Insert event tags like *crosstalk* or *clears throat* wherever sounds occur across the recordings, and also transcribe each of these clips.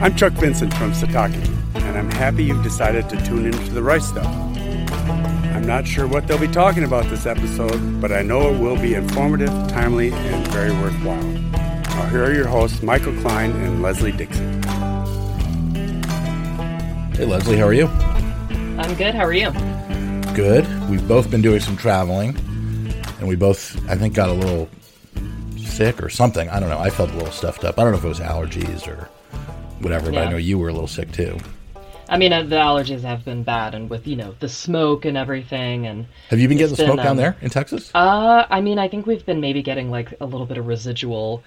I'm Chuck Vincent from Sataki, and I'm happy you've decided to tune into the Rice Stuff. I'm not sure what they'll be talking about this episode, but I know it will be informative, timely, and very worthwhile. Now, here are your hosts, Michael Klein and Leslie Dixon. Hey, Leslie, how are you? I'm good. How are you? Good. We've both been doing some traveling, and we both, I think, got a little sick or something. I don't know. I felt a little stuffed up. I don't know if it was allergies or whatever, but I know you were a little sick too. I mean, uh, the allergies have been bad, and with you know the smoke and everything, and Have you been getting the smoke down um, there in Texas? uh, I mean, I think we've been maybe getting like a little bit of residual,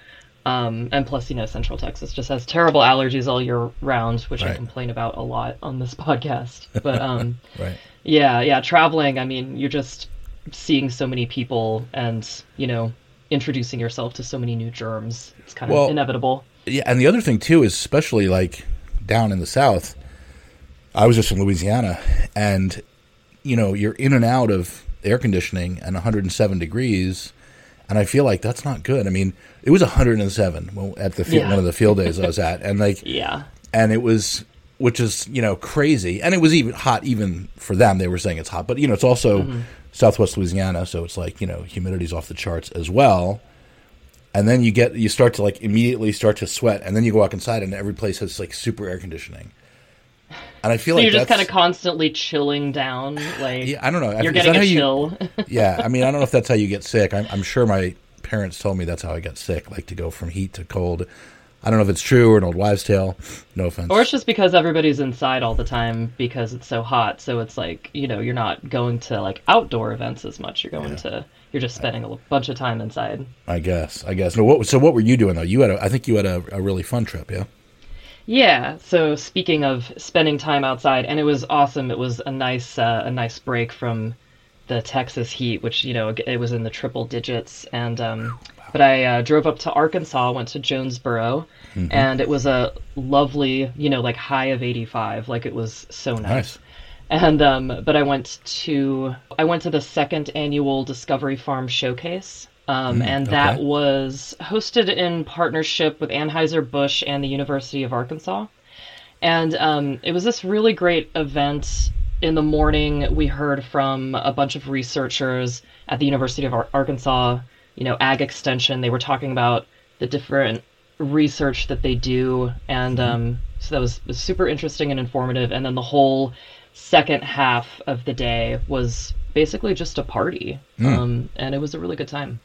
um, and plus, you know, Central Texas just has terrible allergies all year round, which I complain about a lot on this *laughs* podcast. But um, *laughs* right. yeah, yeah, traveling. I mean, you're just seeing so many people, and you know, introducing yourself to so many new germs. It's kind of inevitable. Yeah, and the other thing too is especially like down in the south. I was just in Louisiana, and you know you're in and out of air conditioning and 107 degrees, and I feel like that's not good. I mean, it was 107 at the field, Yeah. one of the field days I was at, and like *laughs* Yeah. and it was which is you know crazy and it was even hot even for them they were saying it's hot but you know it's also mm-hmm. southwest louisiana so it's like you know humidity's off the charts as well and then you get you start to like immediately start to sweat and then you go walk inside and every place has like super air conditioning and i feel So like you're just kind of constantly chilling down, like yeah i don't know you're getting a you- chill. *laughs* yeah i mean i don't know if that's how you get sick I'm, I'm sure my parents told me that's how i got sick like to go from heat to cold i don't know if it's true or an old wives tale no offense or it's just because everybody's inside all the time because it's so hot. So it's like you know you're not going to like outdoor events as much. You're going to you're just spending a bunch of time inside. I guess. I guess. No. What? So what were you doing though? You had. A, I think you had a, a really fun trip. Yeah. Yeah. So speaking of spending time outside, and it was awesome. It was a nice uh, a nice break from the Texas heat, which you know it was in the triple digits. And um, but I uh, drove up to Arkansas, went to Jonesboro, and it was a lovely, you know, like high of 85. Like it was so nice. Nice. And um, but I went to I went to the second annual Discovery Farm Showcase, um, and that okay. was hosted in partnership with Anheuser Busch and the University of Arkansas. And um, it was this really great event. In the morning, we heard from a bunch of researchers at the University of Ar- Arkansas, you know, Ag Extension. They were talking about the different research that they do, and um, so that was, was super interesting and informative. And then the whole second half of the day was basically just a party, um, and it was a really good time.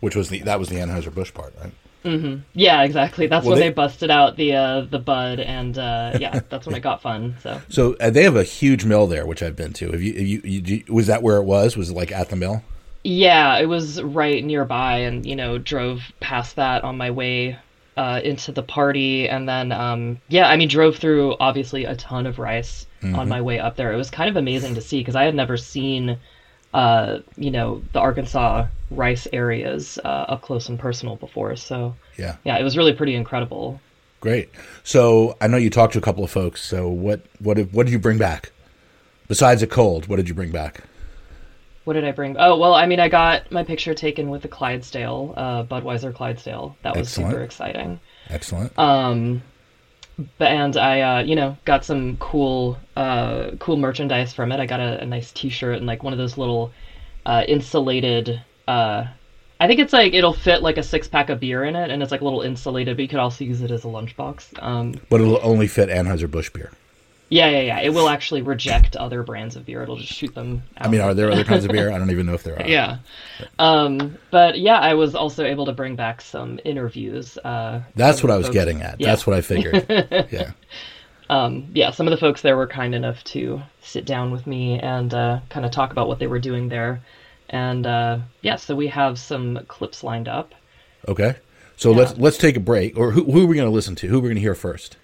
Which was the that was the Anheuser Busch part, right? Yeah, exactly. That's Well, when they- they, busted out the uh, the bud, and uh, yeah, that's when it got fun. So *laughs* So uh, they have a huge mill there, which I've been to. Have you, have you, you, you- was that where it was? Was it like at the mill? yeah, it was right nearby, and you know, drove past that on my way uh, into the party, and then um, yeah, I mean, drove through obviously a ton of rice on my way up there. It was kind of amazing to see because I had never seen. Uh, you know the Arkansas rice areas uh, up close and personal before, so Yeah. yeah, it was really pretty incredible. Great. So I know you talked to a couple of folks. So what what did, what did you bring back? Besides a cold, what did you bring back? What did I bring? Oh, well, I mean, I got my picture taken with the Clydesdale, uh, Budweiser Clydesdale. That was Excellent. super exciting. Excellent. Um, and I, uh, you know, got some cool, uh, cool merchandise from it. I got a, a nice T-shirt and like one of those little uh, insulated. Uh, I think it's like it'll fit like a six pack of beer in it, and it's like a little insulated, but you could also use it as a lunchbox. Um, but it'll only fit Anheuser Busch beer. Yeah, yeah, yeah. It will actually reject other brands of beer. It'll just shoot them. Out I mean, are there other kinds of beer? *laughs* I don't even know if there are. yeah um but yeah i was also able to bring back some interviews uh That's what I was folks- getting at. yeah. That's what I figured. *laughs* yeah. um yeah some of the folks there were kind enough to sit down with me and uh kind of talk about what they were doing there and uh yeah so we have some clips lined up Okay. So let's let's take a break. Or who, who are we going to listen to? Who are we going to hear first?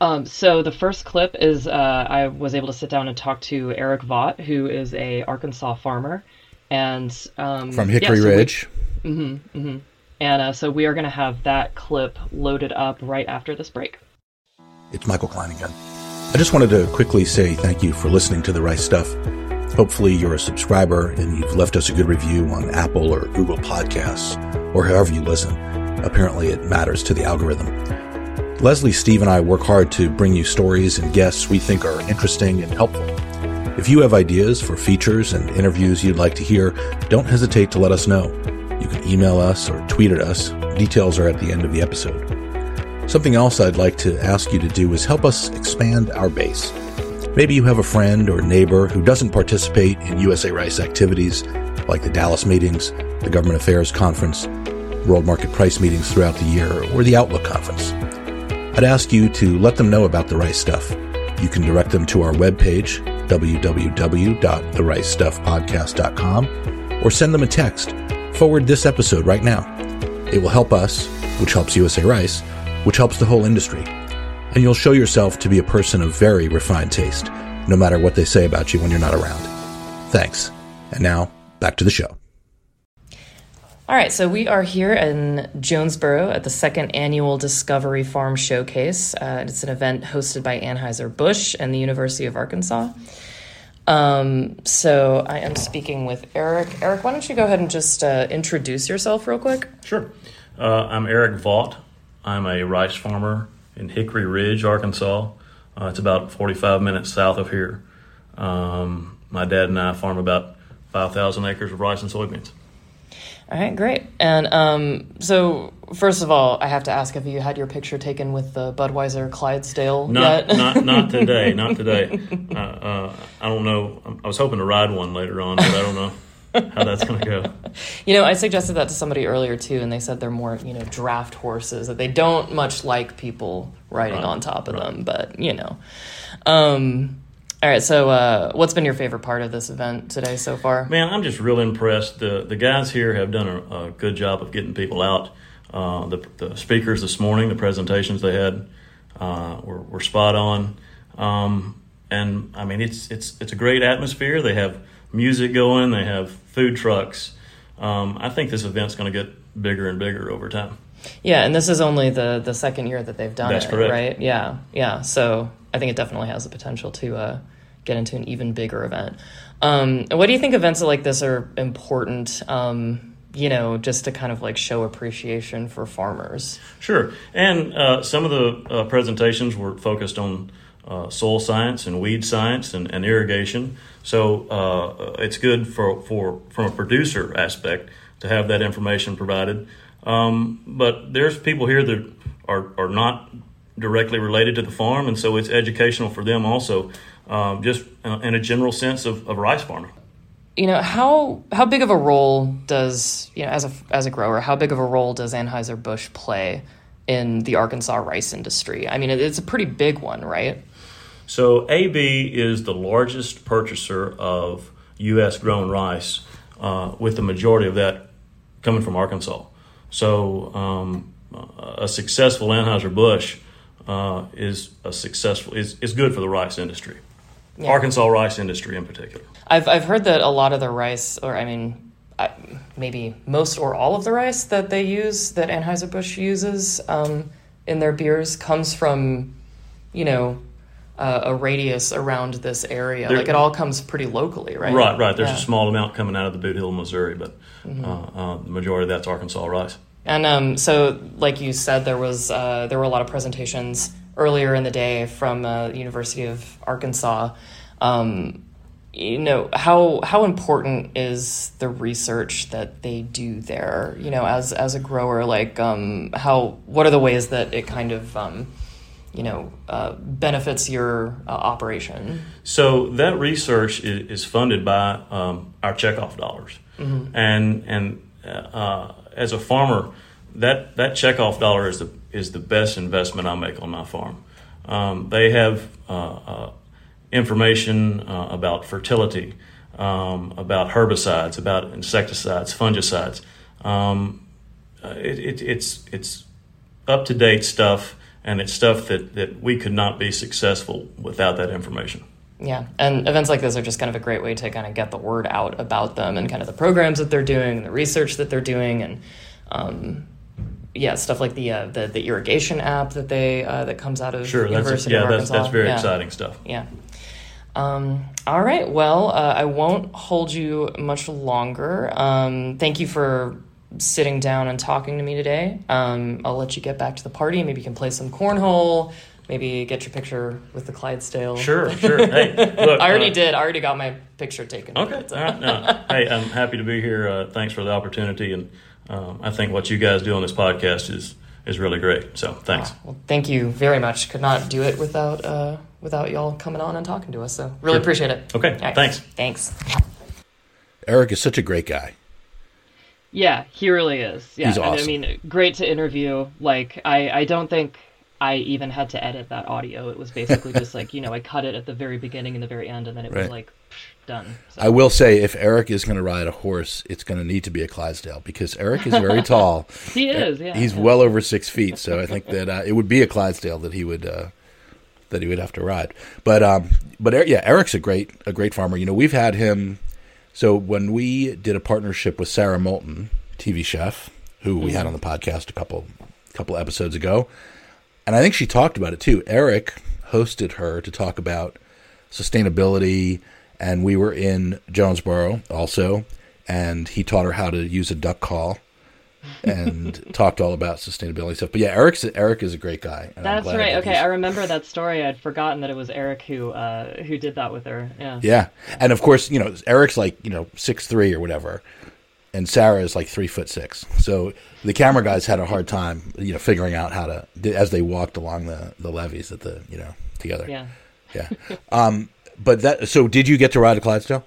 Um, so the first clip is uh, I was able to sit down and talk to Eric Vaught, who is a Arkansas farmer, and um, From yeah, Hickory so we- Ridge. and uh, so we are going to have that clip loaded up right after this break. It's Michael Klein again. I just wanted to quickly say thank you for listening to the Rice Stuff. Hopefully, you're a subscriber and you've left us a good review on Apple or Google Podcasts or however you listen. Apparently, it matters to the algorithm. Leslie, Steve, and I work hard to bring you stories and guests we think are interesting and helpful. If you have ideas for features and interviews you'd like to hear, don't hesitate to let us know. You can email us or tweet at us. Details are at the end of the episode. Something else I'd like to ask you to do is help us expand our base. Maybe you have a friend or neighbor who doesn't participate in USA Rice activities like the Dallas meetings, the Government Affairs Conference, World Market Price meetings throughout the year, or the Outlook Conference. I'd ask you to let them know about the Rice Stuff. You can direct them to our webpage, www.thericestuffpodcast.com, or send them a text. Forward this episode right now. It will help us, which helps USA Rice, which helps the whole industry. And you'll show yourself to be a person of very refined taste, no matter what they say about you when you're not around. Thanks. And now, back to the show. All right, so we are here in Jonesboro at the second annual Discovery Farm Showcase. Uh, it's an event hosted by Anheuser-Busch and the University of Arkansas. Um, so I am speaking with Eric. Eric, why don't you go ahead and just uh, introduce yourself real quick? Sure. Uh, I'm Eric Vaught. I'm a rice farmer in Hickory Ridge, Arkansas. Uh, it's about 45 minutes south of here. Um, my dad and I farm about 5,000 acres of rice and soybeans. All right, great. And um, so, first of all, I have to ask: Have you had your picture taken with the Budweiser Clydesdale not, yet? not, not *laughs* today. Not today. Uh, uh, I don't know. I was hoping to ride one later on, but I don't know how that's going to go. *laughs* You know, I suggested that to somebody earlier too, and they said they're more, you know, draft horses that they don't much like people riding right. on top of right. them. But you know, um, all right. So, uh, what's been your favorite part of this event today so far? Man, I'm just real impressed. The the guys here have done a, a good job of getting people out. Uh, the the speakers this morning, the presentations they had uh, were, were spot on. Um, and I mean, it's it's it's a great atmosphere. They have music going. They have food trucks. Um, I think this event's going to get bigger and bigger over time. Yeah, and this is only the the second year that they've done That's it, correct. right? Yeah, yeah. So I think it definitely has the potential to uh, get into an even bigger event. Um, what do you think events like this are important? Um, you know, just to kind of like show appreciation for farmers. Sure, and uh, some of the uh, presentations were focused on uh, soil science and weed science and, and irrigation. So uh, it's good for, for from a producer aspect to have that information provided. Um, but there's people here that are, are not directly related to the farm, and so it's educational for them also, um, just in a general sense of, of rice farming. You know how how big of a role does you know as a as a grower how big of a role does Anheuser Busch play in the Arkansas rice industry? I mean, it's a pretty big one, right? So AB is the largest purchaser of U.S. grown rice, uh, with the majority of that coming from Arkansas. So um, a successful Anheuser Busch uh, is a successful is, is good for the rice industry, yeah. Arkansas rice industry in particular. I've I've heard that a lot of the rice, or I mean, I, maybe most or all of the rice that they use that Anheuser Busch uses um, in their beers comes from, you know, uh, a radius around this area. There, like it all comes pretty locally, right? Right, right. There's yeah. a small amount coming out of the Bootheel, Missouri, but mm-hmm. uh, uh, the majority of that's Arkansas rice. And um, so, like you said, there was uh, there were a lot of presentations earlier in the day from uh, the University of Arkansas. Um, you know how how important is the research that they do there? You know, as as a grower, like um, how what are the ways that it kind of um, you know uh, benefits your uh, operation. So that research is, is funded by um, our checkoff dollars, mm-hmm. and and uh, as a farmer, that that checkoff dollar is the is the best investment I make on my farm. Um, they have uh, uh, information uh, about fertility, um, about herbicides, about insecticides, fungicides. Um, it, it, it's it's up to date stuff and it's stuff that, that we could not be successful without that information. Yeah, and events like this are just kind of a great way to kind of get the word out about them and kind of the programs that they're doing and the research that they're doing and um, yeah, stuff like the uh, the the irrigation app that they uh, that comes out of sure, University that's, yeah. That's, that's very yeah. exciting stuff. Yeah. Um, all right. Well, uh, I won't hold you much longer. Um, thank you for sitting down and talking to me today. Um, I'll let you get back to the party. Maybe you can play some cornhole. Maybe get your picture with the Clydesdale. Sure, sure. Hey, *laughs* look, I already uh, did. I already got my picture taken. Okay. All right. No. *laughs* hey, I'm happy to be here. Uh, thanks for the opportunity, and um, I think what you guys do on this podcast is is really great. So thanks. Well, thank you very much. Could not do it without uh, without y'all coming on and talking to us. So really Sure. appreciate it. Okay, All right. thanks. Thanks. Eric is such a great guy. Yeah, he really is. Yeah, He's and awesome. I mean, great to interview. Like, I, I don't think I even had to edit that audio. It was basically just like, you know, I cut it at the very beginning and the very end, and then it was like psh, done. So, I will say, if Eric is going to ride a horse, it's going to need to be a Clydesdale because Eric is very *laughs* tall. he is. Yeah, He's yeah. well over six feet, so I think that uh, it would be a Clydesdale that he would uh, that he would have to ride. But um, but yeah, Eric's a great a great farmer. You know, we've had him. So when we did a partnership with Sara Moulton, TV chef, who we had on the podcast a couple couple episodes ago, and I think she talked about it too. Eric hosted her to talk about sustainability, and we were in Jonesboro also, and he taught her how to use a duck call and *laughs* talked all about sustainability stuff. But yeah, Eric's Eric is a great guy. That's right. that Okay, I remember that story. I'd forgotten that it was Eric who uh, who did that with her. Yeah. Yeah, and of course, you know, Eric's like you know six three or whatever, and Sara is like three foot six. So the camera guys had a hard time, you know, figuring out how to as they walked along the the levees at the you know together. Yeah. yeah. Um, but that so did you get to ride a Clydesdale?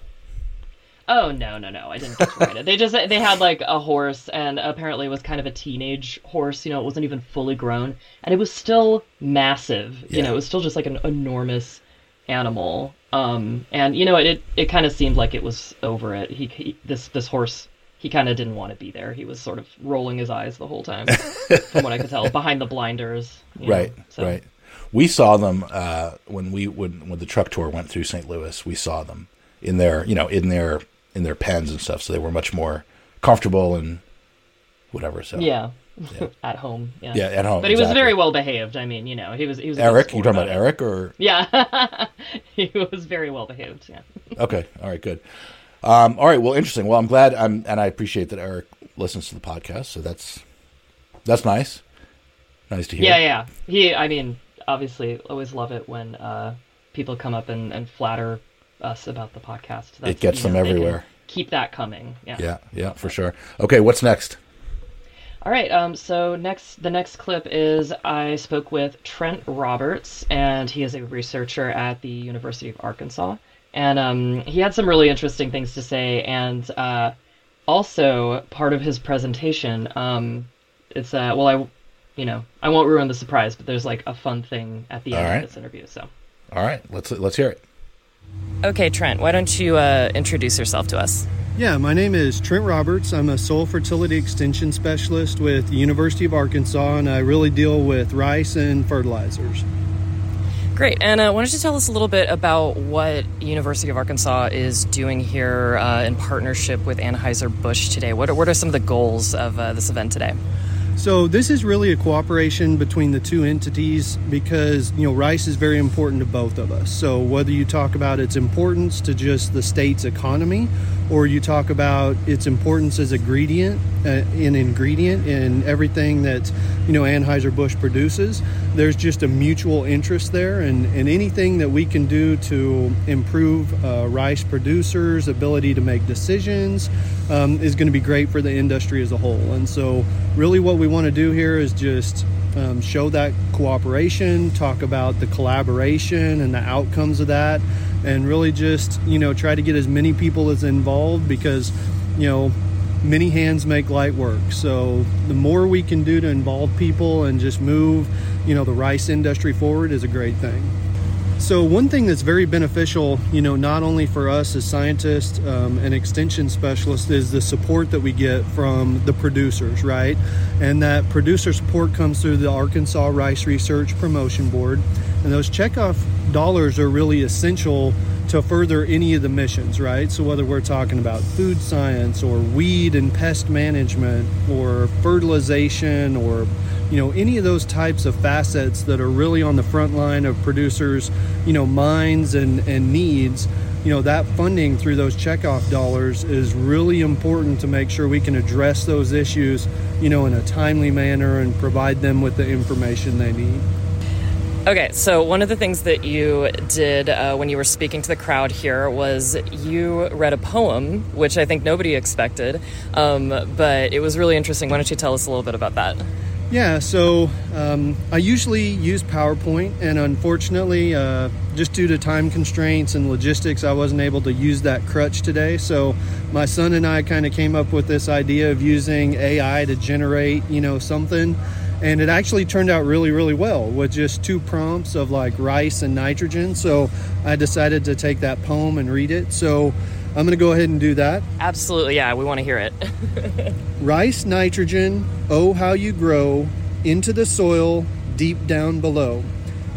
Oh no, no, no! I didn't get to ride it. They just they had like a horse, and apparently it was kind of a teenage horse. You know, it wasn't even fully grown, and it was still massive. You Yeah. know, it was still just like an enormous animal. Um, and you know, it it, it kind of seemed like it was over it. He, he this this horse. He kind of didn't want to be there. He was sort of rolling his eyes the whole time, *laughs* from what I could tell, behind the blinders. you know, Right, so- right. We saw them uh, when we when when the truck tour went through St. Louis. We saw them in their you know in their in their pens and stuff, so they were much more comfortable and whatever. So Yeah. *laughs* At home. Yeah. Yeah, at home, But he was very well behaved. I mean, you know, he was he was Eric, you talking about it. Eric or Yeah, *laughs* he was very well behaved. Yeah. okay? All right, good. Um, all right, well, interesting. Well, I'm glad, I'm, and I appreciate that Eric listens to the podcast. So that's that's nice. Nice to hear. Yeah, yeah. He, I mean, obviously, always love it when uh, people come up and, and flatter us about the podcast. That's, it gets them know, everywhere. Keep that coming. Yeah. yeah, yeah, for sure. Okay, what's next? All right. Um. So next, the next clip is I spoke with Trent Roberts, and he is a researcher at the University of Arkansas, and um, he had some really interesting things to say, and uh, also part of his presentation, um, it's uh, well, I, you know, I won't ruin the surprise, but there's like a fun thing at the end All right. of this interview. So. All right, let's let's hear it. Okay, Trent, why don't you uh, introduce yourself to us? Yeah, my name is Trent Roberts. I'm a soil fertility extension specialist with the University of Arkansas, and I really deal with rice and fertilizers. Great. And uh, why don't you tell us a little bit about what University of Arkansas is doing here uh, in partnership with Anheuser-Busch today? What are, what are some of the goals of uh, this event today? So this is really a cooperation between the two entities because you know rice is very important to both of us. So whether you talk about its importance to just the state's economy, or you talk about its importance as a ingredient, uh, an ingredient in everything that you know Anheuser Busch produces, there's just a mutual interest there, and, and anything that we can do to improve uh, rice producers' ability to make decisions um, is going to be great for the industry as a whole. And so, really, what we want to do here is just um, show that cooperation, talk about the collaboration and the outcomes of that, and really just you know try to get as many people as involved because you know many hands make light work. So the more we can do to involve people and just move you know the rice industry forward is a great thing. So one thing that's very beneficial, you know, not only for us as scientists um, and extension specialists, is the support that we get from the producers, right? And that producer support comes through the Arkansas Rice Research Promotion Board, and those checkoff dollars are really essential to further any of the missions, right? So whether we're talking about food science or weed and pest management or fertilization or you know any of those types of facets that are really on the front line of producers you know minds and and needs you know that funding through those checkoff dollars is really important to make sure we can address those issues you know in a timely manner and provide them with the information they need Okay, so one of the things that you did uh, when you were speaking to the crowd here was you read a poem, which I think nobody expected, um, but it was really interesting. Why don't you tell us a little bit about that? Yeah, so um, I usually use PowerPoint, and unfortunately, uh, just due to time constraints and logistics, I wasn't able to use that crutch today. So my son and I kind of came up with this idea of using AI to generate, you know, something and it actually turned out really really well with just two prompts of like rice and nitrogen so i decided to take that poem and read it so i'm going to go ahead and do that. Absolutely yeah we want to hear it. *laughs* Rice nitrogen oh how you grow into the soil deep down below.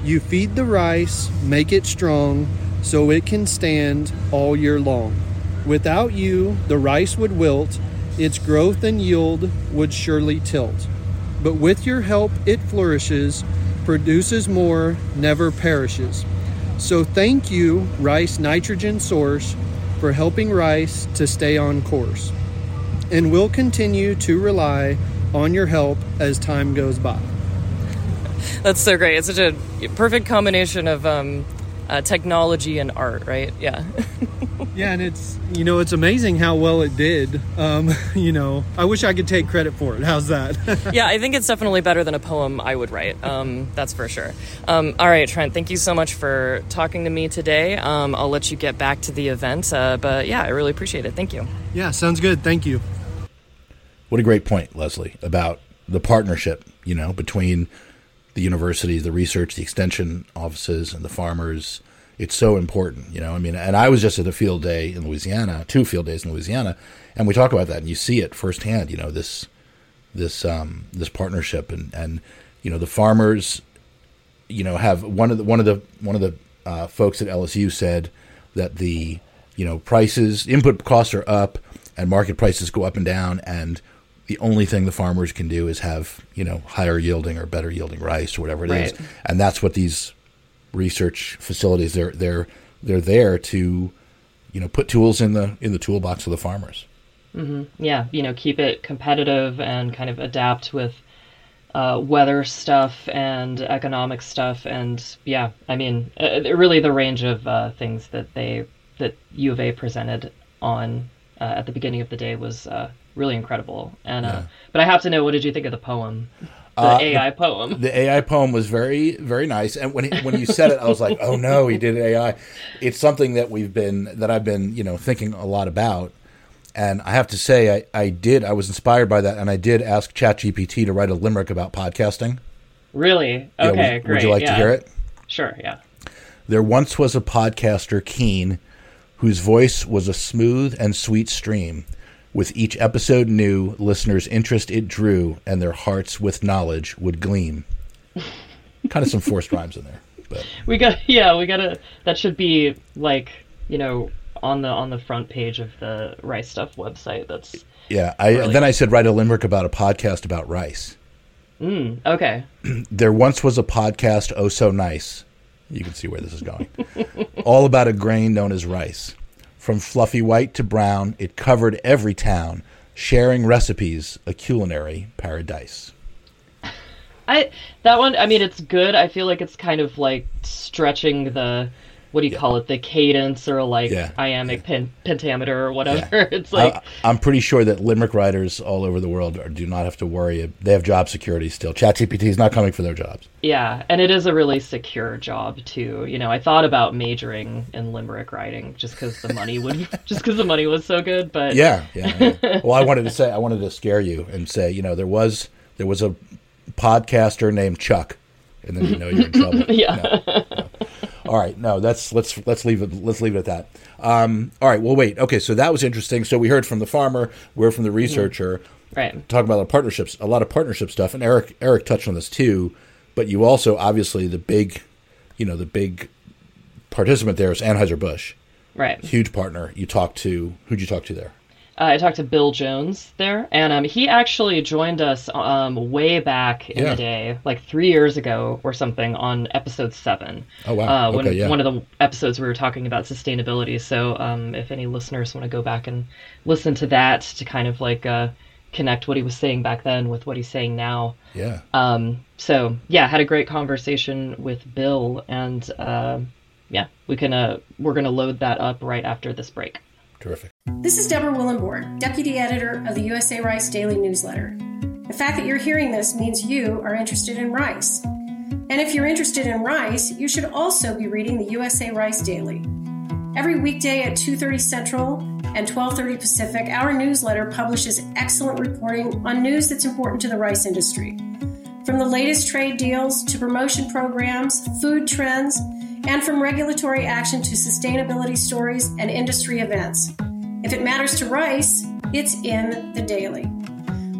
You feed the rice make it strong so it can stand all year long. Without you the rice would wilt its growth and yield would surely tilt. But with your help it flourishes, produces more, never perishes. So thank you, Rice Nitrogen Source, for helping rice to stay on course. And we'll continue to rely on your help as time goes by. That's so great. It's such a perfect combination of um, uh, technology and art, right? Yeah. *laughs* yeah, and it's you know it's amazing how well it did. Um, *laughs* you know, I wish I could take credit for it. How's that? *laughs* yeah, I think it's definitely better than a poem I would write. Um, that's for sure. Um, all right, Trent, thank you so much for talking to me today. Um, I'll let you get back to the event, uh, but yeah, I really appreciate it. Thank you. Yeah, sounds good. Thank you. What a great point, Leslie, about the partnership. You know, between the universities, the research, the extension offices, and the farmers. It's so important, you know. I mean, and I was just at a field day in Louisiana, two field days in Louisiana, and we talk about that, and you see it firsthand. You know, this this um, this partnership, and and you know the farmers, you know, have one of the one of the one of the uh, folks at LSU said that the you know prices input costs are up and market prices go up and down and the only thing the farmers can do is have you know higher yielding or better yielding rice or whatever it right. is, and that's what these research facilities they're they're they're there to you know put tools in the in the toolbox of the farmers. Mm-hmm. Yeah, you know, keep it competitive and kind of adapt with uh, weather stuff and economic stuff, and yeah, I mean, uh, really the range of uh, things that they that U of A presented on uh, at the beginning of the day was uh, really incredible. And uh, yeah. but I have to know, what did you think of the poem? The uh, AI the, poem. The AI poem was very, very nice. And when he, when you said it, I was like, "Oh no, he did AI." It's something that we've been that I've been, you know, thinking a lot about. And I have to say, I, I did. I was inspired by that, and I did ask ChatGPT to write a limerick about podcasting. Really? Okay, yeah, would, great. Would you like yeah. to hear it? Sure. Yeah. There once was a podcaster keen, whose voice was a smooth and sweet stream with each episode new, listeners' interest it drew, and their hearts with knowledge would gleam. kind of some forced rhymes in there, but we got yeah, we gotta. That should be like you know on the on the front page of the Rice Stuff website. That's yeah. I really then I said write a limerick about a podcast about rice. Mm, okay. *clears throat* there once was a podcast oh so nice. You can see where this is going. *laughs* All about a grain known as rice. From fluffy white to brown, it covered every town, sharing recipes, a culinary paradise. I that one. I mean, it's good. I feel like it's kind of like stretching the what do you yeah. call it? The cadence or like yeah. iambic yeah. pen, pentameter or whatever. *laughs* It's like I, am pretty sure that limerick writers all over the world are, do not have to worry. They have job security still. ChatGPT is not coming for their jobs. Yeah and it is a really secure job too. You know i thought about majoring in limerick writing just because the money would *laughs* just because the money was so good but yeah, yeah *laughs* well i wanted to say i wanted to scare you and say you know there was there was a podcaster named chuck and then you know you're in trouble. Yeah. No, no. *laughs* All right, no, that's let's let's leave it let's leave it at that. Um, all right, well, wait. Okay, so that was interesting. So we heard from the farmer, we're from the researcher, mm-hmm. right? Talking about the partnerships, a lot of partnership stuff, and Eric Eric touched on this too. But you also obviously the big, you know, the big participant there is Anheuser Busch, right? Huge partner. You talked to who'd you talk to there? Uh, I talked to Bill Jones there, and um, he actually joined us um, way back in Yeah. the day, like three years ago or something, on episode seven. Oh, wow. Uh, when Okay, yeah. one of the episodes we were talking about sustainability. So um, if any listeners want to go back and listen to that to kind of like uh, connect what he was saying back then with what he's saying now. Yeah. Um, so yeah, had a great conversation with Bill, and uh, yeah, we can uh, we're gonna load that up right after this break. Terrific. This is Deborah Willenborg, Deputy Editor of the USA Rice Daily Newsletter. The fact that you're hearing this means you are interested in rice. And if you're interested in rice, you should also be reading the USA Rice Daily. Every weekday at 2:30 Central and 12:30 Pacific, our newsletter publishes excellent reporting on news that's important to the rice industry. From the latest trade deals to promotion programs, food trends, and from regulatory action to sustainability stories and industry events. If it matters to rice, it's in the daily.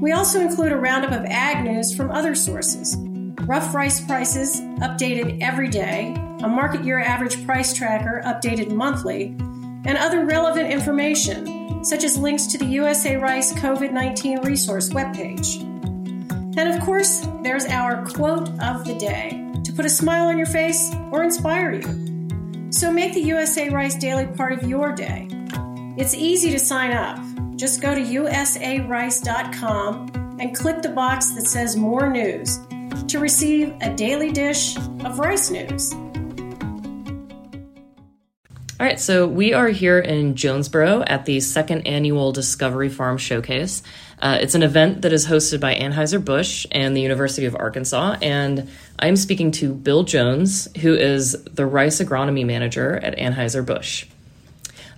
We also include a roundup of ag news from other sources. Rough rice prices updated every day, a market year average price tracker updated monthly, and other relevant information, such as links to the USA Rice COVID 19 resource webpage. And of course, there's our quote of the day to put a smile on your face or inspire you. So make the USA Rice Daily part of your day. It's easy to sign up. Just go to usarice.com and click the box that says More News to receive a daily dish of rice news. All right, so we are here in Jonesboro at the second annual Discovery Farm Showcase. Uh, it's an event that is hosted by Anheuser-Busch and the University of Arkansas, and I'm speaking to Bill Jones, who is the Rice Agronomy Manager at Anheuser-Busch.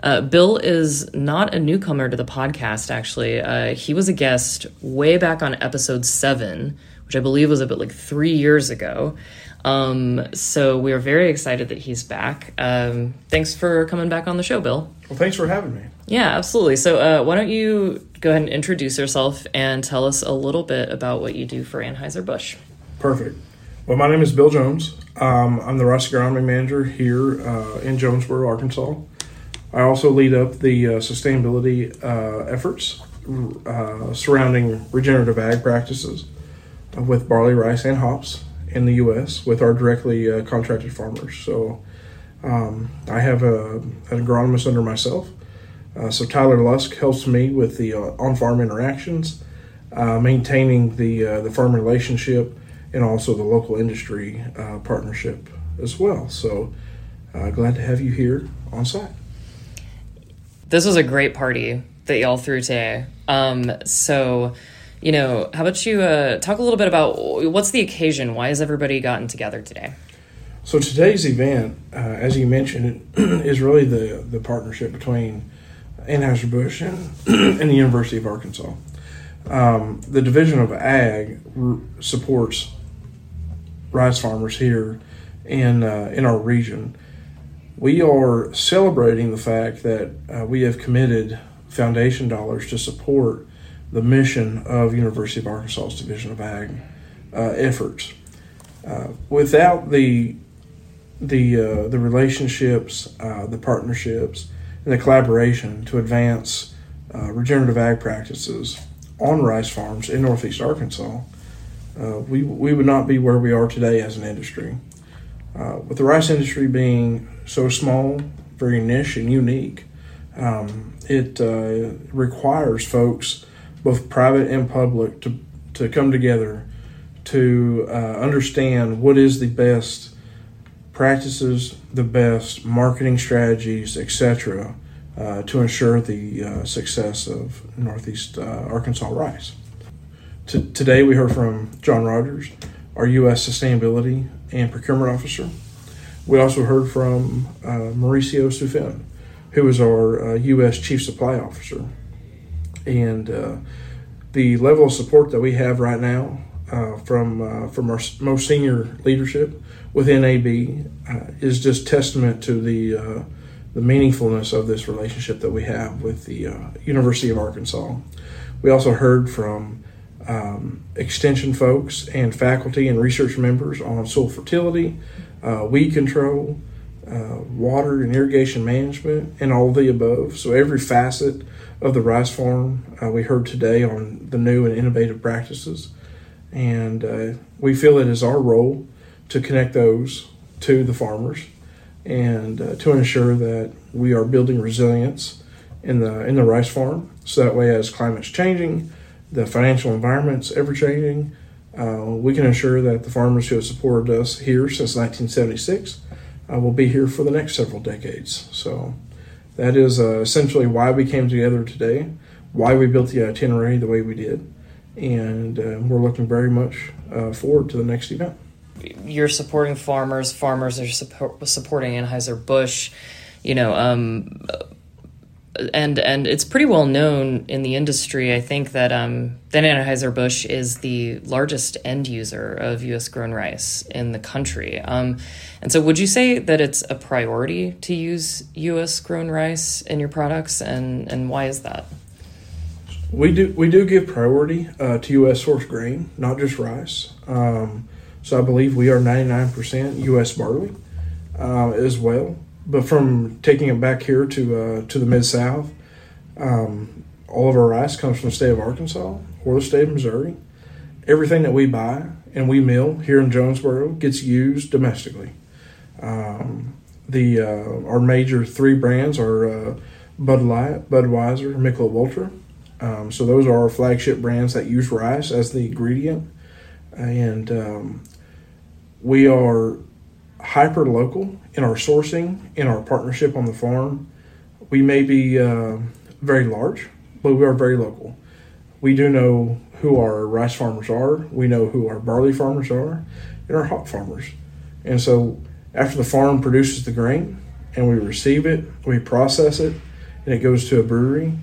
Uh, Bill is not a newcomer to the podcast, actually. Uh, he was a guest way back on episode seven, which I believe was about like three years ago. Um, so we are very excited that he's back. Um, thanks for coming back on the show, Bill. Well, thanks for having me. Yeah, absolutely. So uh, why don't you go ahead and introduce yourself and tell us a little bit about what you do for Anheuser-Busch? Perfect. Well, my name is Bill Jones. Um, I'm the rice agronomy manager here uh, in Jonesboro, Arkansas. I also lead up the uh, sustainability uh, efforts uh, surrounding regenerative ag practices with barley, rice, and hops in the U.S. with our directly uh, contracted farmers. So um, I have a, an agronomist under myself. Uh, so Tyler Lusk helps me with the uh, on-farm interactions, maintaining the the farm relationship, and also the local industry partnership as well. So glad to have you here on site. This was a great party that y'all threw today. Um, so, you know, how about you uh, talk a little bit about what's the occasion? Why has everybody gotten together today? So today's event, uh, as you mentioned, *clears throat* is really the the partnership between Anheuser-Busch and, *clears throat* and the University of Arkansas. Um, the Division of Ag r- supports rice farmers here in uh, in our region. We are celebrating the fact that uh, we have committed foundation dollars to support the mission of University of Arkansas's Division of Ag uh, efforts. Uh, without the the uh, the relationships, uh, the partnerships, and the collaboration to advance uh, regenerative ag practices on rice farms in Northeast Arkansas, we we would not be where we are today as an industry. With the rice industry being so small, very niche and unique, um, it uh, requires folks, both private and public, to to come together to uh, understand what is the best practices, the best marketing strategies, etc., uh, to ensure the uh, success of Northeast uh, Arkansas rice. T- today, we heard from John Rogers, our U.S. Sustainability and Procurement Officer. We also heard from uh, Mauricio Sufin, who is our uh, U.S. Chief Supply Officer. And uh, the level of support that we have right now uh, from uh, from our most senior leadership within AB uh, is just testament to the the meaningfulness of this relationship that we have with the University of Arkansas. We also heard from um, extension folks and faculty and research members on soil fertility, uh, weed control, uh, water and irrigation management, and all the above. So every facet of the rice farm. Uh, we heard today on the new and innovative practices, and uh, we feel it is our role to connect those to the farmers and uh, to ensure that we are building resilience in the in the rice farm. So that way, as climate's changing, the financial environment's ever changing, uh, we can ensure that the farmers who have supported us here since 1976 uh, will be here for the next several decades. So that is uh, essentially why we came together today, why we built the itinerary the way we did, and uh, we're looking very much uh, forward to the next event. You're supporting farmers. Farmers are support, supporting Anheuser Busch. You know, um, and and it's pretty well known in the industry. I think that um, that Anheuser Busch is the largest end user of U.S. grown rice in the country. Um, and so, would you say that it's a priority to use U.S. grown rice in your products, and and why is that? We do we do give priority uh, to U.S. source grain, not just rice. Um, so I believe we are 99% U.S. barley uh, as well but from taking it back here to uh, to the mid South, um, all of our rice comes from the state of Arkansas or the state of Missouri. Everything that we buy and we mill here in Jonesboro gets used domestically. Um, the uh, our major three brands are uh, Bud Light, Budweiser, Michelob Ultra. Um, so those are our flagship brands that use rice as the ingredient, and um, we are hyper local in our sourcing, in our partnership on the farm. We may be uh, very large, but we are very local. We do know who our rice farmers are, we know who our barley farmers are, and our hop farmers. And so after the farm produces the grain and we receive it, we process it, and it goes to a brewery,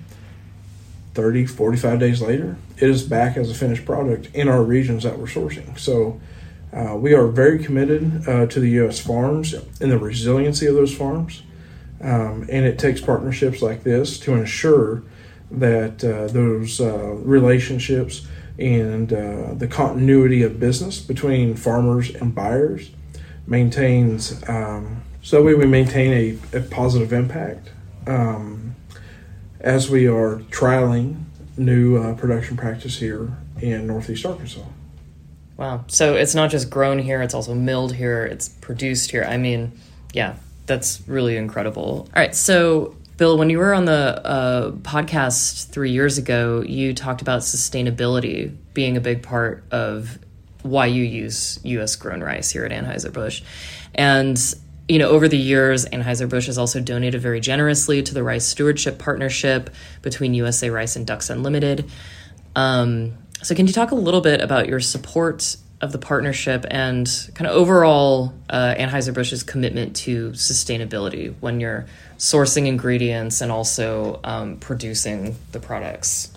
30, 45 days later, it is back as a finished product in our regions that we're sourcing. So uh, we are very committed uh, to the U.S. farms and the resiliency of those farms. Um, and it takes partnerships like this to ensure that uh, those uh, relationships and uh, the continuity of business between farmers and buyers maintains. Um, so way we maintain a, a positive impact um, as we are trialing new uh, production practice here in Northeast Arkansas. Wow. So it's not just grown here, it's also milled here, it's produced here. I mean, yeah, that's really incredible. All right. So, Bill, when you were on the uh, podcast three years ago, you talked about sustainability being a big part of why you use U.S. grown rice here at Anheuser-Busch. And, you know, over the years, Anheuser-Busch has also donated very generously to the Rice Stewardship Partnership between USA Rice and Ducks Unlimited. Um, so, can you talk a little bit about your support of the partnership and kind of overall uh, Anheuser-Busch's commitment to sustainability when you're sourcing ingredients and also um, producing the products?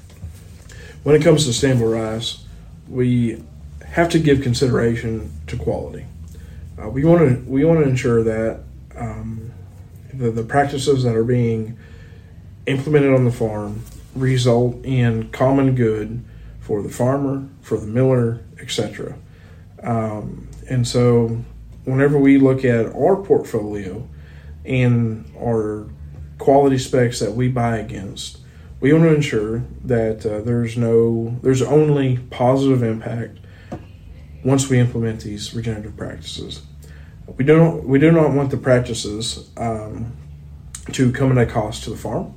When it comes to sustainable rice, we have to give consideration to quality. Uh, we want to we want to ensure that um, the, the practices that are being implemented on the farm result in common good for the farmer, for the miller, etc. Um, and so, whenever we look at our portfolio and our quality specs that we buy against, we want to ensure that uh, there's no, there's only positive impact once we implement these regenerative practices. We don't, we do not want the practices um, to come at a cost to the farm.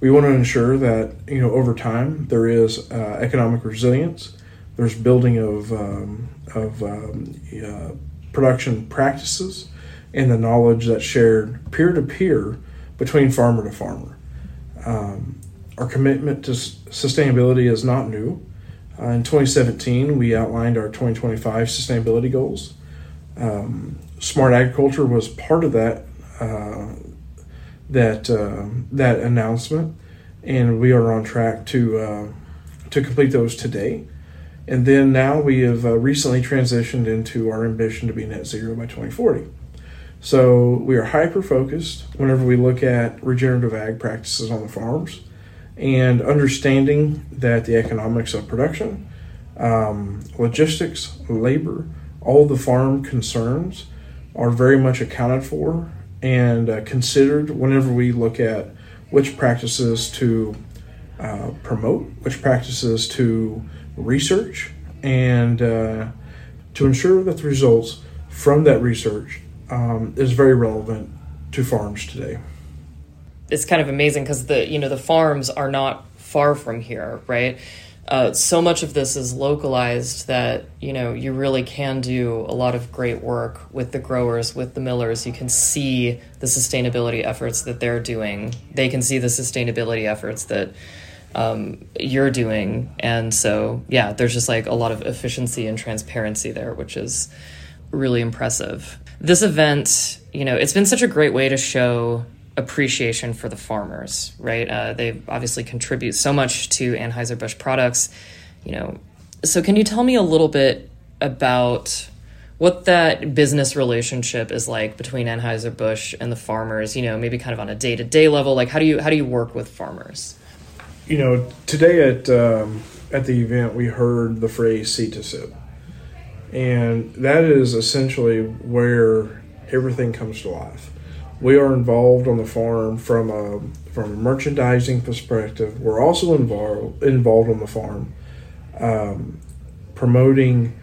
We want to ensure that you know over time there is uh, economic resilience. There's building of um, of um, uh, production practices and the knowledge that's shared peer to peer between farmer to farmer. Um, our commitment to sustainability is not new. Uh, in 2017, we outlined our 2025 sustainability goals. Um, smart agriculture was part of that uh, that uh, that announcement, and we are on track to uh, to complete those today. And then now we have uh, recently transitioned into our ambition to be net zero by 2040. So we are hyper focused whenever we look at regenerative ag practices on the farms and understanding that the economics of production, um, logistics, labor, all the farm concerns are very much accounted for and uh, considered whenever we look at which practices to uh, promote, which practices to research and uh, to ensure that the results from that research um, is very relevant to farms today. It's kind of amazing because the you know the farms are not far from here, right? Uh, so much of this is localized that you know you really can do a lot of great work with the growers with the millers. You can see the sustainability efforts that they're doing. They can see the sustainability efforts that um, you're doing. And so yeah there's just like a lot of efficiency and transparency there which is really impressive. This event you know it's been such a great way to show appreciation for the farmers, right? Uh, they obviously contribute so much to Anheuser-Busch products, you know. So can you tell me a little bit about what that business relationship is like between Anheuser-Busch and the farmers, you know, maybe kind of on a day-to-day level, like how do you how do you work with farmers? You know, today at um, at the event we heard the phrase seed to sip. And that is essentially where everything comes to life we are involved on the farm from a from a merchandising perspective. We're also involved involved on the farm, um, promoting,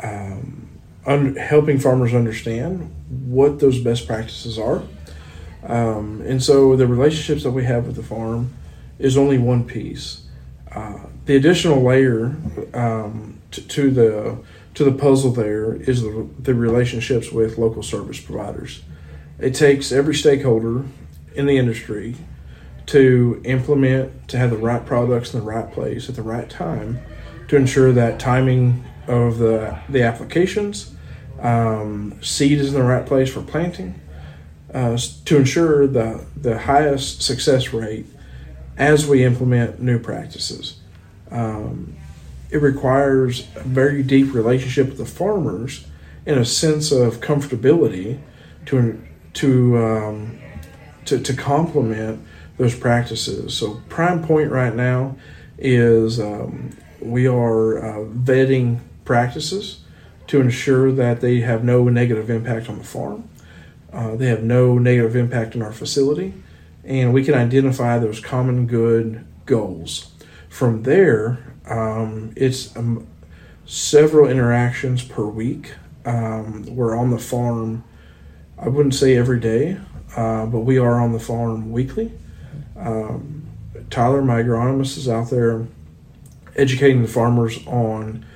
um, un- helping farmers understand what those best practices are, um, and so the relationships that we have with the farm is only one piece. Uh, the additional layer um, to, to the to the puzzle there is the, the relationships with local service providers it takes every stakeholder in the industry to implement to have the right products in the right place at the right time to ensure that timing of the the applications um, seed is in the right place for planting uh, to ensure the the highest success rate as we implement new practices. Um, it requires a very deep relationship with the farmers and a sense of comfortability to to um, to, to complement those practices. So prime point right now is um, we are uh, vetting practices to ensure that they have no negative impact on the farm. Uh, they have no negative impact on our facility, and we can identify those common good goals. From there, um, it's um, several interactions per week. Um, we're on the farm I wouldn't say every day, uh, but we are on the farm weekly. Um, Tyler, my agronomist, is out there educating the farmers on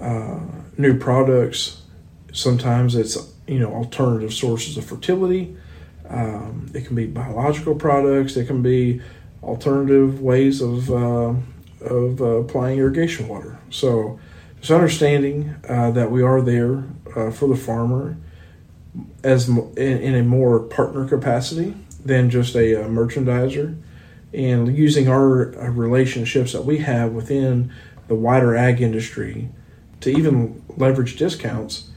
uh, new products. Sometimes it's you know alternative sources of fertility. Um, it can be biological products. It can be alternative ways of uh, of uh, applying irrigation water. So, just understanding uh, that we are there uh, for the farmer as in, in a more partner capacity than just a, a merchandiser, and using our uh, relationships that we have within the wider ag industry to even leverage discounts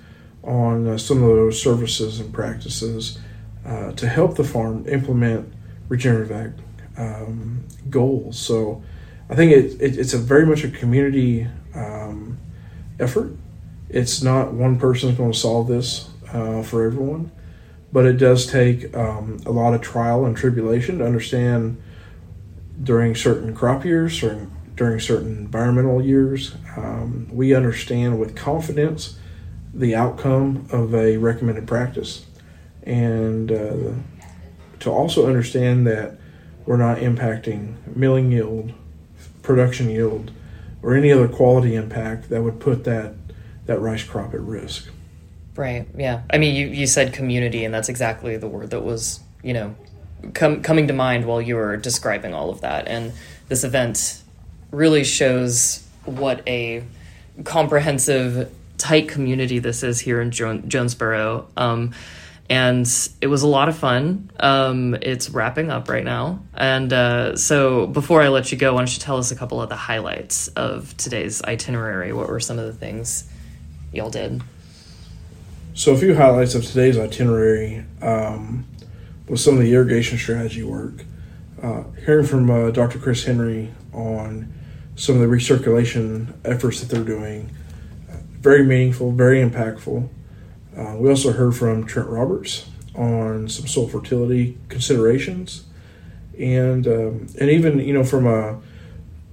on uh, some of those services and practices uh, to help the farm implement regenerative ag um, goals. So I think it, it, it's a very much a community um, effort. It's not one person going to solve this uh, for everyone. But it does take um, a lot of trial and tribulation to understand during certain crop years or during certain environmental years. Um, we understand with confidence the outcome of a recommended practice and uh, to also understand that we're not impacting milling yield, production yield, or any other quality impact that would put that, that rice crop at risk. Right. Yeah. I mean, you, you said community, and that's exactly the word that was, you know, com- coming to mind while you were describing all of that. And this event really shows what a comprehensive, tight community this is here in jo- Jonesboro. Um, and it was a lot of fun. Um, it's wrapping up right now. And uh, so before I let you go, why don't you tell us a couple of the highlights of today's itinerary? What were some of the things y'all did? So, a few highlights of today's itinerary um, was some of the irrigation strategy work. Uh, hearing from uh, Dr. Chris Henry on some of the recirculation efforts that they're doing, very meaningful, very impactful. Uh, we also heard from Trent Roberts on some soil fertility considerations, and um, and even you know from a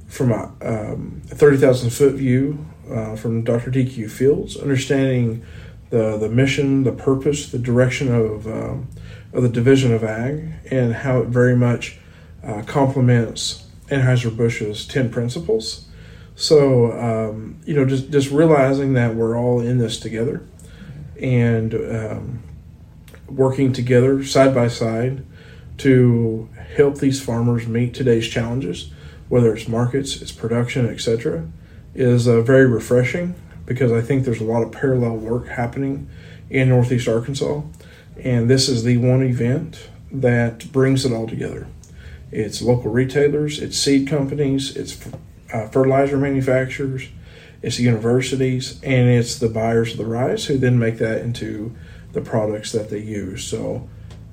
from a um, 30,000 foot view uh, from Dr. Deacue Fields, understanding the, the mission, the purpose, the direction of, um, of the Division of Ag, and how it very much uh, complements Anheuser-Busch's 10 principles. So, um, you know, just, just realizing that we're all in this together and um, working together side by side to help these farmers meet today's challenges, whether it's markets, it's production, etc., is uh, very refreshing because I think there's a lot of parallel work happening in Northeast Arkansas. And this is the one event that brings it all together. It's local retailers, it's seed companies, it's uh, fertilizer manufacturers, it's universities, and it's the buyers of the rice who then make that into the products that they use. So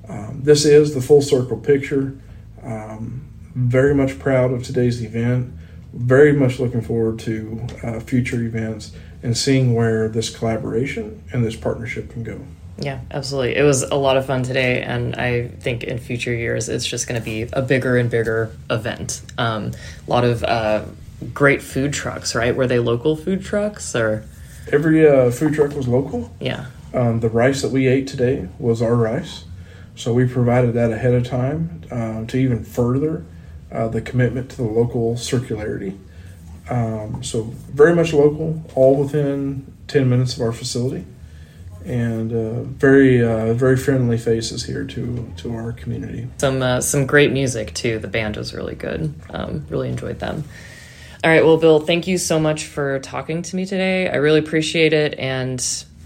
um, this is the full circle picture. Um, very much proud of today's event. Very much looking forward to uh, future events and seeing where this collaboration and this partnership can go. Yeah, absolutely. It was a lot of fun today, and I think in future years it's just going to be a bigger and bigger event. Um, a lot of uh, great food trucks, right? Were they local food trucks or? Every uh, food truck was local. Yeah. Um, the rice that we ate today was our rice, so we provided that ahead of time uh, to even further uh, the commitment to the local circularity. Um, so very much local, all within ten minutes of our facility, and uh, very uh, very friendly faces here to to our community. Some uh, some great music too. The band was really good. Um, really enjoyed them. All right, well, Bill, thank you so much for talking to me today. I really appreciate it, and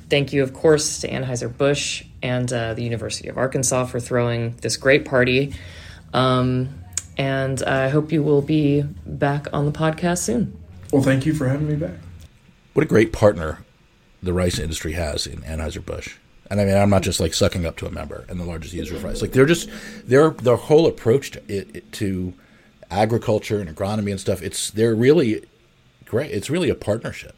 thank you, of course, to Anheuser Busch and uh, the University of Arkansas for throwing this great party. Um, and I hope you will be back on the podcast soon. Well, thank you for having me back. What a great partner the rice industry has in Anheuser-Busch. And I mean, I'm not just like sucking up to a member and the largest user of rice. Like they're just their their whole approach to it, it to agriculture and agronomy and stuff. It's they're really great. It's really a partnership.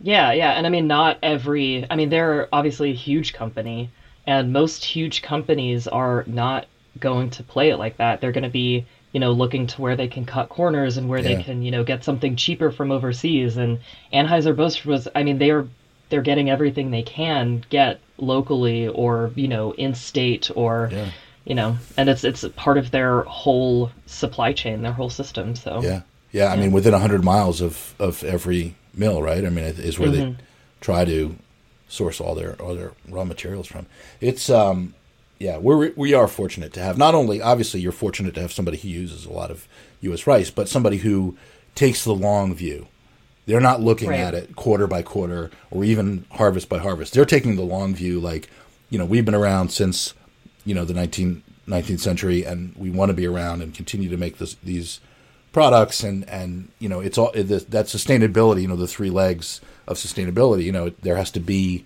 Yeah, yeah, and I mean, not every. I mean, they're obviously a huge company, and most huge companies are not going to play it like that. They're going to be, you know, looking to where they can cut corners and where Yeah. they can, you know, get something cheaper from overseas. And Anheuser Busch was, I mean, they are they're getting everything they can get locally or you know in state or Yeah. you know, and it's it's part of their whole supply chain, their whole system. So Yeah, yeah. I mean, within hundred miles of of every mill, right? I mean, it is where they try to source all their all their raw materials from. It's um, yeah, we're we are fortunate to have not only obviously you're fortunate to have somebody who uses a lot of U.S. rice, but somebody who takes the long view. They're not looking Right. at it quarter by quarter or even harvest by harvest. They're taking the long view, like you know, we've been around since you know the 19, 19th century, and we want to be around and continue to make this, these products and and you know it's all it, that sustainability you know the three legs of sustainability you know there has to be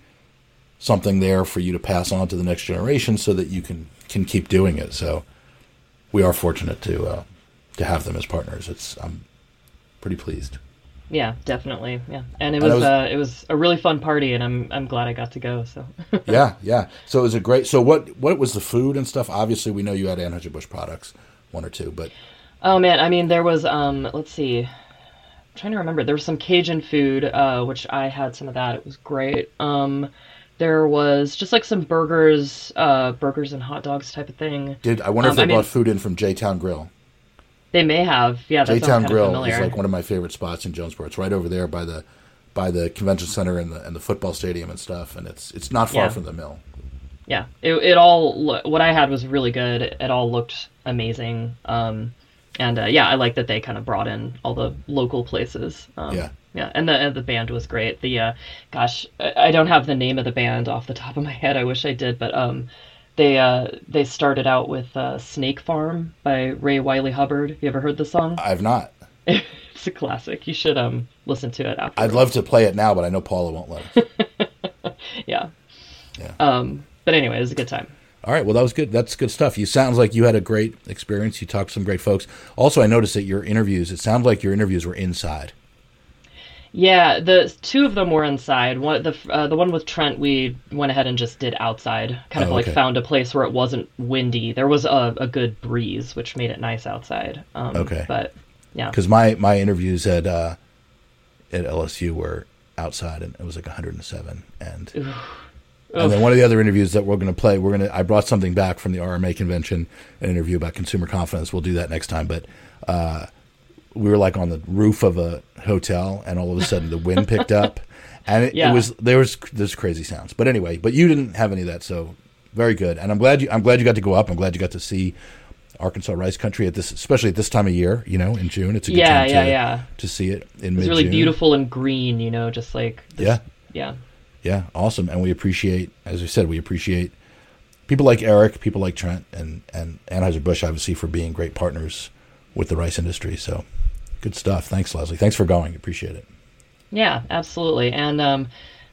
something there for you to pass on to the next generation so that you can can keep doing it so we are fortunate to uh, to have them as partners it's i'm pretty pleased yeah, definitely, yeah. And it And was, was- uh, it was a really fun party, and I'm I'm glad I got to go. So *laughs* yeah yeah so it was a great so what what was the food and stuff obviously we know you had anheuser-busch products one or two but Oh man, I mean there was um let's see. I'm trying to remember. There was some Cajun food, uh, which I had some of that. It was great. Um there was just like some burgers, uh burgers and hot dogs type of thing. did i wonder if Um, they I mean- brought food in from j-town grill They may have. Yeah, sounds J-Town Grill familiar. is like one of my favorite spots in Jonesboro. It's right over there by the by the convention center and the and the football stadium and stuff, and it's it's not far Yeah. from the mill. yeah, it it all lo- what I had was really good. It all looked amazing. Um and uh, yeah, I like that they kind of brought in all the local places. Um, Yeah. Yeah, and the and the band was great. The uh, gosh, I don't have the name of the band off the top of my head. I wish I did, but um, they uh they started out with uh, Snake Farm by Ray Wylie Hubbard. You ever heard the song? I've not. *laughs* it's a classic. You should um listen to it after. I'd love to play it now, but I know Paula won't let us. *laughs* Yeah. Yeah. Um, but anyway, it was a good time. All right, well that was good. That's good stuff. You sounds like you had a great experience. You talked to some great folks. Also, I noticed that your interviews. It sounds like your interviews were inside. Yeah, the two of them were inside. One the uh, the one with Trent we went ahead and just did outside. Kind of Oh, like okay. found a place where it wasn't windy. There was a, a good breeze, which made it nice outside. Um, Okay. But Yeah. Because my my interviews at uh, at LSU were outside, and it was like 107. And and then one of the other interviews that we're going to play, we're going to. I brought something back from the RMA convention, an interview about consumer confidence. We'll do that next time. But uh, we were like on the roof of a hotel, and all of a sudden the wind picked up, *laughs* and it, Yeah. it was there was there's crazy sounds. But anyway, but you didn't have any of that, so very good. And I'm glad you I'm glad you got to go up. I'm glad you got to see. Arkansas rice country at this, especially at this time of year, you know, in June. It's a good Yeah, time yeah, to, yeah. to see it in It's really beautiful and green, you know, just like this, Yeah. yeah. Yeah, awesome. And we appreciate, as we said, we appreciate people like Eric, people like Trent, and and Anheuser Busch, obviously, for being great partners with the rice industry. So, good stuff. Thanks, Leslie. Thanks for going. Appreciate it. Yeah, absolutely. And um,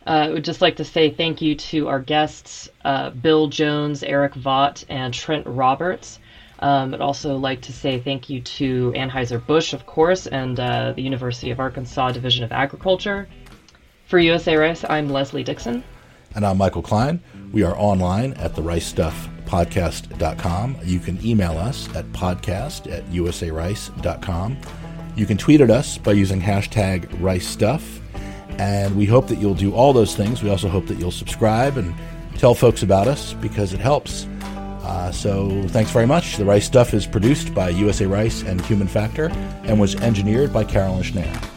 uh, I would just like to say thank you to our guests, uh, Bill Jones, Eric Vaught, and Trent Roberts. Um, I'd also like to say thank you to Anheuser-Busch, of course, and uh, the University of Arkansas Division of Agriculture. For USA Rice, I'm Leslie Dixon. And I'm Michael Klein. We are online at the ricestuffpodcast.com. You can email us at podcast at usarice.com. You can tweet at us by using hashtag ricestuff. And we hope that you'll do all those things. We also hope that you'll subscribe and tell folks about us because it helps. Uh, so thanks very much. The Rice Stuff is produced by USA Rice and Human Factor and was engineered by Carolyn Schneer.